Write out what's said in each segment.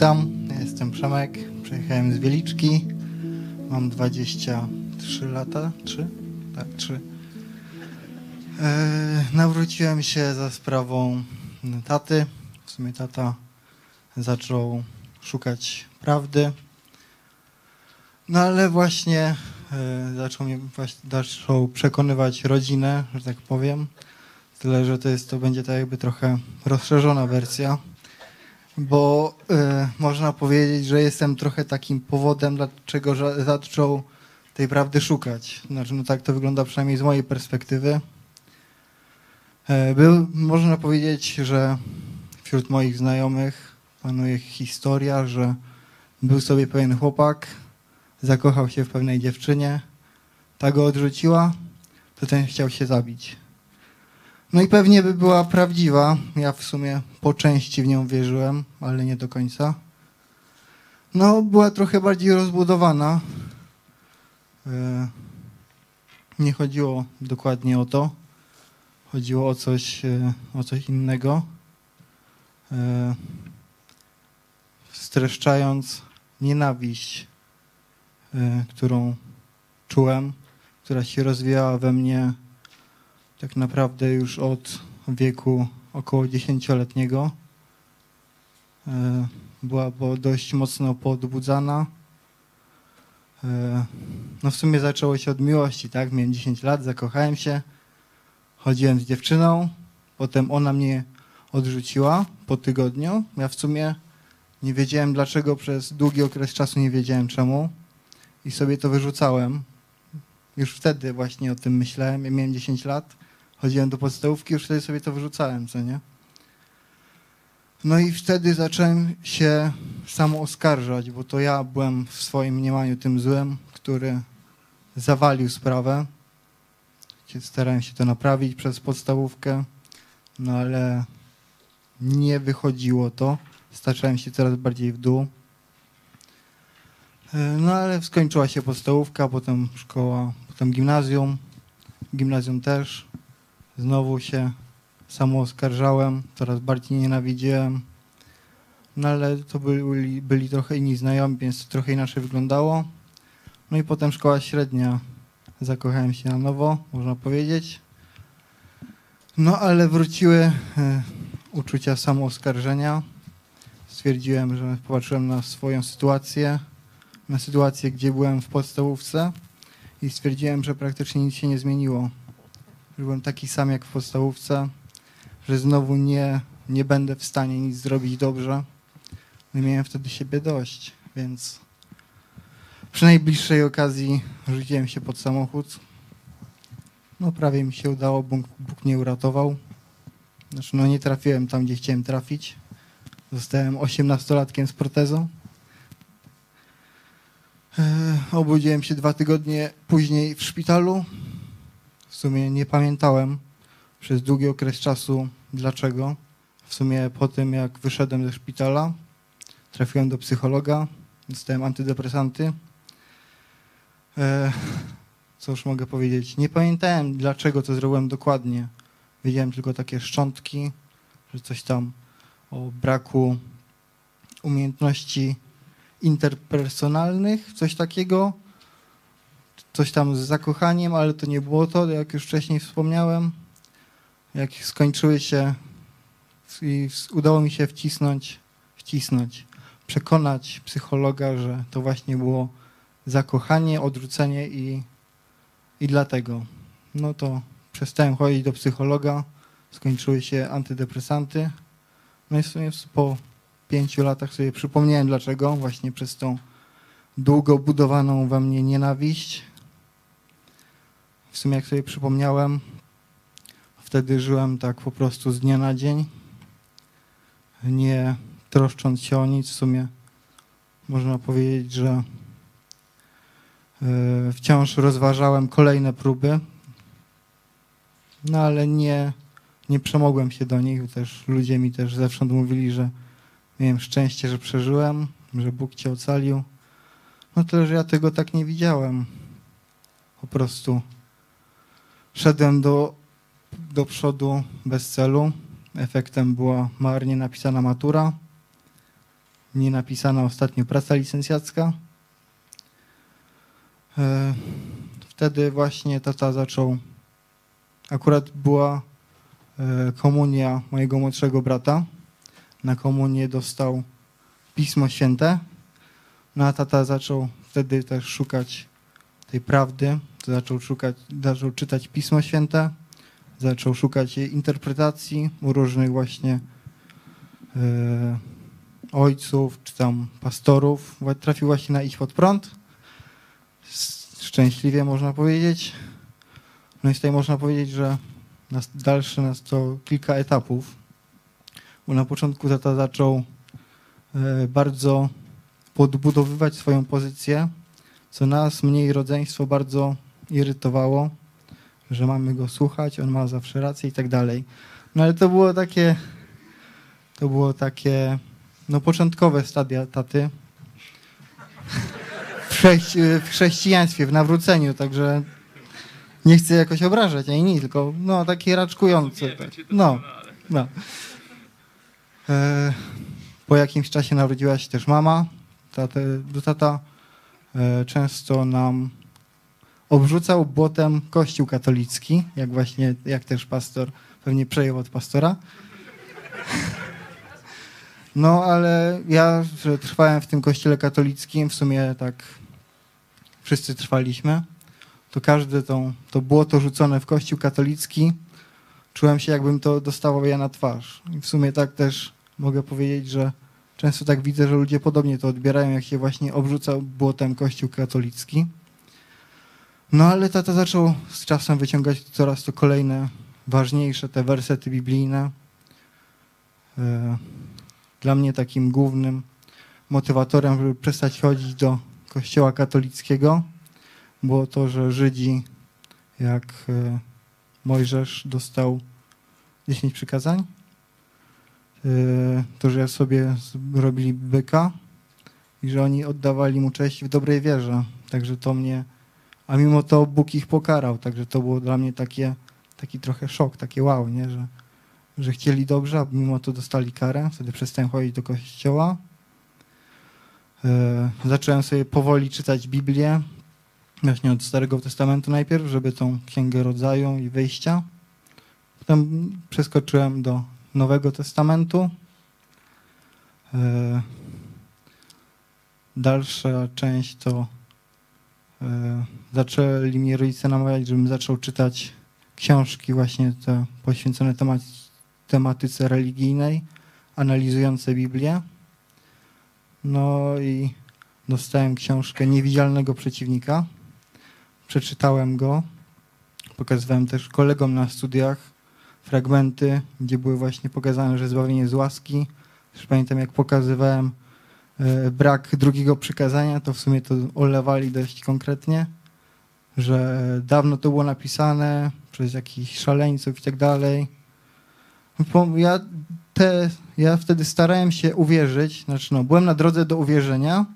Witam, jestem Przemek, przyjechałem z Wieliczki, mam 23 lata, 3? Tak, 3. E, nawróciłem się za sprawą taty, w sumie tata zaczął szukać prawdy, no ale właśnie e, zaczął, mnie, zaczął przekonywać rodzinę, że tak powiem, tyle, że to jest, to będzie tak jakby trochę rozszerzona wersja bo y, można powiedzieć, że jestem trochę takim powodem, dlaczego zaczął tej prawdy szukać. Znaczy, no tak to wygląda przynajmniej z mojej perspektywy. E, był, można powiedzieć, że wśród moich znajomych panuje historia, że był sobie pewien chłopak, zakochał się w pewnej dziewczynie, ta go odrzuciła, to ten chciał się zabić. No i pewnie by była prawdziwa. Ja w sumie po części w nią wierzyłem, ale nie do końca. No, była trochę bardziej rozbudowana. E, nie chodziło dokładnie o to. Chodziło o coś, e, o coś innego. E, streszczając nienawiść, którą czułem, która się rozwijała we mnie tak naprawdę już od wieku około dziesięcioletniego. E, była dość mocno podbudzana. E, no w sumie zaczęło się od miłości, tak? Miałem 10 lat, zakochałem się, chodziłem z dziewczyną, potem ona mnie odrzuciła po tygodniu. Ja w sumie nie wiedziałem dlaczego, przez długi okres czasu nie wiedziałem czemu i sobie to wyrzucałem. Już wtedy właśnie o tym myślałem, ja miałem 10 lat chodziłem do podstawówki, już wtedy sobie to wyrzucałem, co nie? No i wtedy zacząłem się samo oskarżać, bo to ja byłem w swoim mniemaniu tym złym, który zawalił sprawę. Starałem się to naprawić przez podstawówkę, no ale nie wychodziło to. Staczałem się coraz bardziej w dół. E, no ale skończyła się podstawówka, potem szkoła, potem gimnazjum. Gimnazjum też. Znowu się samo oskarżałem, coraz bardziej nienawidziłem. No ale to byli, byli trochę inni znajomi, więc trochę inaczej wyglądało. No i potem szkoła średnia. Zakochałem się na nowo, można powiedzieć. No ale wróciły e, uczucia samooskarżenia. Stwierdziłem, że popatrzyłem na swoją sytuację, na sytuację, gdzie byłem w podstawówce i stwierdziłem, że praktycznie nic się nie zmieniło że byłem taki sam jak w podstawówce, że znowu nie, nie będę w stanie nic zrobić dobrze. No miałem wtedy siebie dość, więc przy najbliższej okazji rzuciłem się pod samochód. No prawie mi się udało, Bóg, Bóg mnie uratował. Znaczy no nie trafiłem tam, gdzie chciałem trafić. Zostałem osiemnastolatkiem z protezą. E, obudziłem się dwa tygodnie później w szpitalu w sumie nie pamiętałem przez długi okres czasu dlaczego. W sumie po tym, jak wyszedłem ze szpitala, trafiłem do psychologa, dostałem antydepresanty. E, już mogę powiedzieć? Nie pamiętałem, dlaczego to zrobiłem dokładnie. Wiedziałem tylko takie szczątki, że coś tam o braku umiejętności interpersonalnych, coś takiego coś tam z zakochaniem, ale to nie było to, jak już wcześniej wspomniałem. Jak skończyły się i udało mi się wcisnąć, wcisnąć, przekonać psychologa, że to właśnie było zakochanie, odrzucenie i, i dlatego. No to przestałem chodzić do psychologa, skończyły się antydepresanty. No i w sumie po pięciu latach sobie przypomniałem dlaczego, właśnie przez tą długo budowaną we mnie nienawiść, w sumie jak sobie przypomniałem, wtedy żyłem tak po prostu z dnia na dzień, nie troszcząc się o nic. W sumie można powiedzieć, że e, wciąż rozważałem kolejne próby, no ale nie, nie przemogłem się do nich. Też ludzie mi też zewsząd mówili, że miałem szczęście, że przeżyłem, że Bóg cię ocalił. No tyle, że ja tego tak nie widziałem. Po prostu Szedłem do, do przodu bez celu. Efektem była marnie napisana matura. nie napisana ostatnio praca licencjacka. E, wtedy właśnie tata zaczął, akurat była e, komunia mojego młodszego brata. Na komunię dostał Pismo Święte. No a tata zaczął wtedy też szukać tej prawdy, zaczął, szukać, zaczął czytać Pismo Święte, zaczął szukać jej interpretacji u różnych właśnie e, ojców czy tam pastorów. Trafił właśnie na ich pod prąd. Szczęśliwie można powiedzieć. No i tutaj można powiedzieć, że nas, dalsze nas to kilka etapów. Bo na początku tata zaczął e, bardzo podbudowywać swoją pozycję, co nas, mniej rodzeństwo, bardzo irytowało, że mamy go słuchać, on ma zawsze rację i tak dalej. No ale to było takie, to było takie, no początkowe stadia taty w, chrześci w chrześcijaństwie, w nawróceniu, także nie chcę jakoś obrażać, ani nic, tylko no takie raczkujące. Tak. No, no. E, po jakimś czasie narodziła się też mama, tatę, do tata e, często nam obrzucał błotem kościół katolicki, jak właśnie, jak też pastor pewnie przejął od pastora. No, ale ja, trwałem w tym kościele katolickim, w sumie tak wszyscy trwaliśmy, to każde to, to błoto rzucone w kościół katolicki, czułem się jakbym to dostawał ja na twarz. I w sumie tak też mogę powiedzieć, że często tak widzę, że ludzie podobnie to odbierają, jak się właśnie obrzucał błotem kościół katolicki. No ale tata zaczął z czasem wyciągać coraz to kolejne ważniejsze te wersety biblijne. E, dla mnie takim głównym motywatorem, żeby przestać chodzić do kościoła katolickiego, było to, że Żydzi, jak e, Mojżesz dostał 10 przykazań, e, to, że sobie robili byka i że oni oddawali mu cześć w dobrej wierze. Także to mnie, a mimo to Bóg ich pokarał, także to było dla mnie takie, taki trochę szok, takie wow, nie? Że, że chcieli dobrze, a mimo to dostali karę. Wtedy przestałem chodzić do kościoła. E, zacząłem sobie powoli czytać Biblię, właśnie od Starego Testamentu najpierw, żeby tą Księgę Rodzaju i Wyjścia. Potem przeskoczyłem do Nowego Testamentu. E, dalsza część to zaczęli mi rodzice namawiać, żebym zaczął czytać książki właśnie te poświęcone tematyce religijnej, analizujące Biblię. No i dostałem książkę Niewidzialnego Przeciwnika. Przeczytałem go. Pokazywałem też kolegom na studiach fragmenty, gdzie były właśnie pokazane, że zbawienie z łaski. Też pamiętam, jak pokazywałem e, brak drugiego przykazania, to w sumie to olewali dość konkretnie, że dawno to było napisane przez jakichś szaleńców i tak dalej. Ja te, ja wtedy starałem się uwierzyć, znaczy no, byłem na drodze do uwierzenia,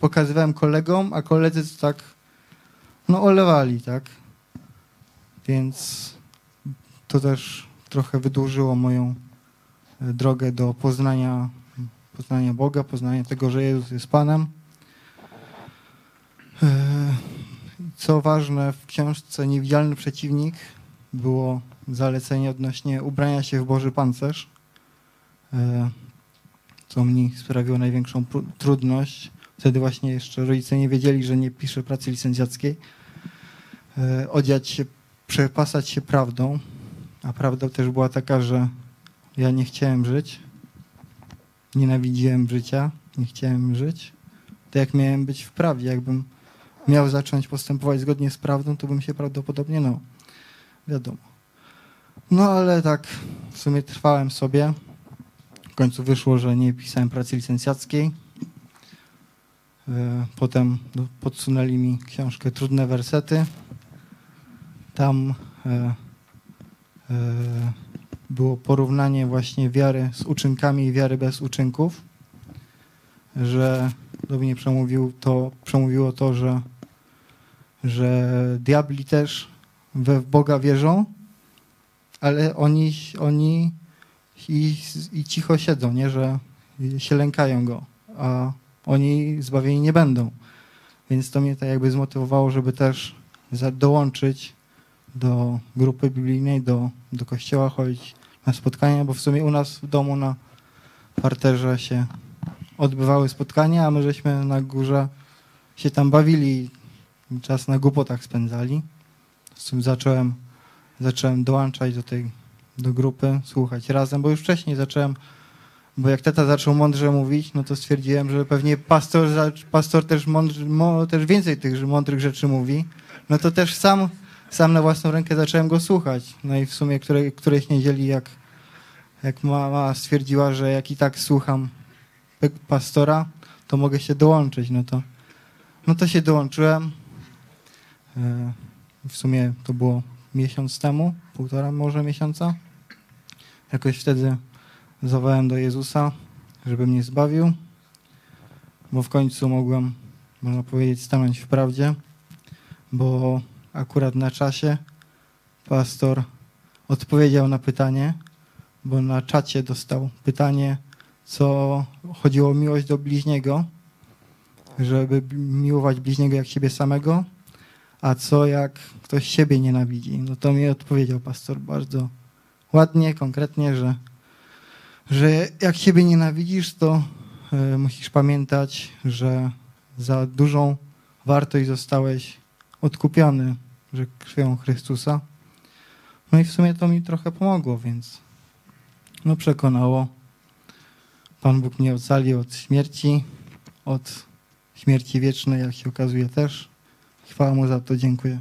pokazywałem kolegom, a koledzy tak, no olewali, tak. Więc to też trochę wydłużyło moją e, drogę do poznania, poznania Boga, poznania tego, że Jezus jest Panem. E, co ważne, w książce Niewidzialny Przeciwnik było zalecenie odnośnie ubrania się w Boży Pancerz. E, co mi sprawiło największą trudność. Wtedy właśnie jeszcze rodzice nie wiedzieli, że nie piszę pracy licencjackiej. E, odziać się, przepasać się prawdą, a prawda też była taka, że ja nie chciałem żyć, nienawidziłem życia, nie chciałem żyć. To jak miałem być w prawdzie, jakbym miał zacząć postępować zgodnie z prawdą, to bym się prawdopodobnie, no, wiadomo. No ale tak w sumie trwałem sobie. W końcu wyszło, że nie pisałem pracy licencjackiej. E, potem podsunęli mi książkę Trudne wersety. Tam e, e, było porównanie właśnie wiary z uczynkami i wiary bez uczynków, że do mnie przemówił to, przemówiło to, że, że diabli też we Boga wierzą, ale oni, oni i, i cicho siedzą, nie, że się lękają go. a oni zbawieni nie będą. Więc to mnie tak jakby zmotywowało, żeby też dołączyć do grupy biblijnej, do, do kościoła, chodzić na spotkania, bo w sumie u nas w domu na parterze się odbywały spotkania, a my żeśmy na górze się tam bawili i czas na głupotach spędzali. Z tym zacząłem, zacząłem dołączać do tej do grupy, słuchać razem, bo już wcześniej zacząłem, bo jak tata zaczął mądrze mówić, no to stwierdziłem, że pewnie pastor, pastor też, mądrze, też więcej tych mądrych rzeczy mówi, no to też sam, sam na własną rękę zacząłem go słuchać. No i w sumie której, którejś niedzieli, jak, jak mama stwierdziła, że jak i tak słucham pastora, to mogę się dołączyć, no to, no to się dołączyłem. E, W sumie to było miesiąc temu, półtora może miesiąca. Jakoś wtedy zawołałem do Jezusa, żeby mnie zbawił, bo w końcu mogłem, można powiedzieć, stanąć w prawdzie, bo akurat na czasie pastor odpowiedział na pytanie, bo na czacie dostał pytanie, co chodziło o miłość do bliźniego, żeby miłować bliźniego jak siebie samego, a co jak ktoś siebie nienawidzi. No to mi odpowiedział pastor bardzo ładnie, konkretnie, że, że jak siebie nienawidzisz, to e, musisz pamiętać, że za dużą wartość zostałeś odkupiony, że krwią Chrystusa. No i w sumie to mi trochę pomogło, więc no przekonało. Pan Bóg mnie ocalił od śmierci, od śmierci wiecznej, jak się okazuje też. Chwała mu za to, dziękuję.